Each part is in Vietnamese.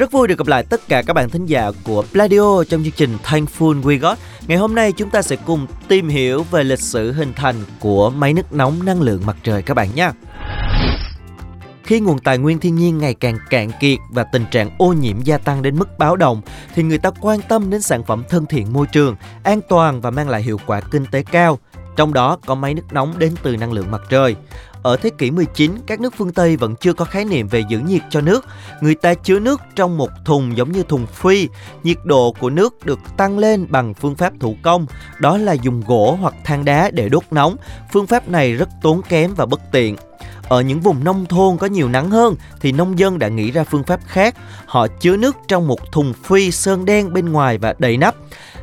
Rất vui được gặp lại tất cả các bạn thính giả của Pladio trong chương trình Thankful We Got. Ngày hôm nay chúng ta sẽ cùng tìm hiểu về lịch sử hình thành của máy nước nóng năng lượng mặt trời các bạn nhé. Khi nguồn tài nguyên thiên nhiên ngày càng cạn kiệt và tình trạng ô nhiễm gia tăng đến mức báo động thì người ta quan tâm đến sản phẩm thân thiện môi trường, an toàn và mang lại hiệu quả kinh tế cao. Trong đó có máy nước nóng đến từ năng lượng mặt trời. Ở thế kỷ 19, các nước phương Tây vẫn chưa có khái niệm về giữ nhiệt cho nước. Người ta chứa nước trong một thùng giống như thùng phi. Nhiệt độ của nước được tăng lên bằng phương pháp thủ công, đó là dùng gỗ hoặc than đá để đốt nóng. Phương pháp này rất tốn kém và bất tiện. Ở những vùng nông thôn có nhiều nắng hơn thì nông dân đã nghĩ ra phương pháp khác. Họ chứa nước trong một thùng phi sơn đen bên ngoài và đậy nắp.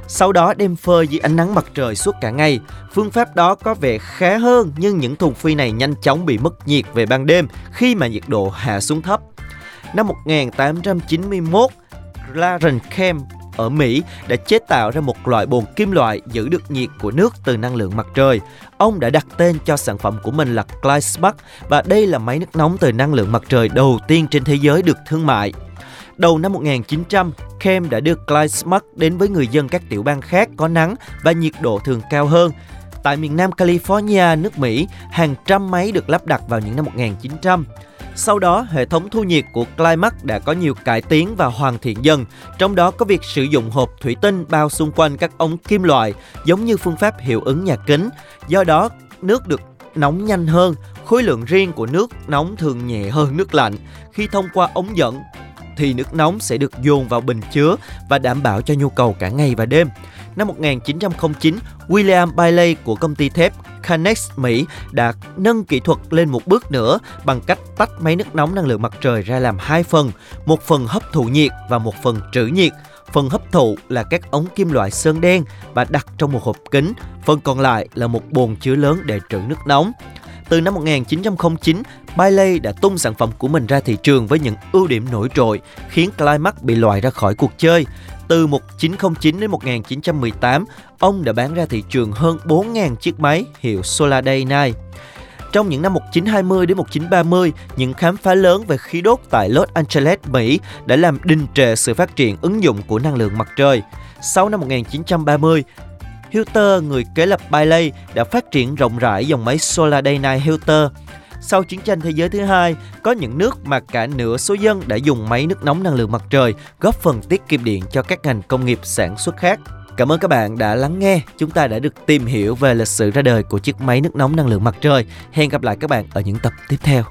Sau đó đem phơi dưới ánh nắng mặt trời suốt cả ngày. Phương pháp đó có vẻ khá hơn nhưng những thùng phi này nhanh chóng bị mất nhiệt về ban đêm khi mà nhiệt độ hạ xuống thấp. Năm 1891, Clarence Kemp ở Mỹ đã chế tạo ra một loại bồn kim loại giữ được nhiệt của nước từ năng lượng mặt trời. Ông đã đặt tên cho sản phẩm của mình là Clydespark và đây là máy nước nóng từ năng lượng mặt trời đầu tiên trên thế giới được thương mại. Đầu năm 1900, Kem đã đưa Clydespark đến với người dân các tiểu bang khác có nắng và nhiệt độ thường cao hơn. Tại miền Nam California, nước Mỹ, hàng trăm máy được lắp đặt vào những năm 1900. Sau đó, hệ thống thu nhiệt của Climax đã có nhiều cải tiến và hoàn thiện dần, trong đó có việc sử dụng hộp thủy tinh bao xung quanh các ống kim loại, giống như phương pháp hiệu ứng nhà kính. Do đó, nước được nóng nhanh hơn, khối lượng riêng của nước nóng thường nhẹ hơn nước lạnh. Khi thông qua ống dẫn, thì nước nóng sẽ được dồn vào bình chứa và đảm bảo cho nhu cầu cả ngày và đêm. Năm 1909, William Bailey của công ty thép Canex Mỹ đã nâng kỹ thuật lên một bước nữa bằng cách tách máy nước nóng năng lượng mặt trời ra làm hai phần, một phần hấp thụ nhiệt và một phần trữ nhiệt. Phần hấp thụ là các ống kim loại sơn đen và đặt trong một hộp kính, phần còn lại là một bồn chứa lớn để trữ nước nóng. Từ năm 1909, Bailey đã tung sản phẩm của mình ra thị trường với những ưu điểm nổi trội, khiến Climax bị loại ra khỏi cuộc chơi. Từ 1909 đến 1918, ông đã bán ra thị trường hơn 4.000 chiếc máy hiệu Soladay Night. Trong những năm 1920 đến 1930, những khám phá lớn về khí đốt tại Los Angeles, Mỹ đã làm đình trệ sự phát triển ứng dụng của năng lượng mặt trời. Sau năm 1930, Hilter, người kế lập Bailey, đã phát triển rộng rãi dòng máy Solar Day Night Hilter. Sau chiến tranh thế giới thứ hai, có những nước mà cả nửa số dân đã dùng máy nước nóng năng lượng mặt trời, góp phần tiết kiệm điện cho các ngành công nghiệp sản xuất khác. Cảm ơn các bạn đã lắng nghe. Chúng ta đã được tìm hiểu về lịch sử ra đời của chiếc máy nước nóng năng lượng mặt trời. Hẹn gặp lại các bạn ở những tập tiếp theo.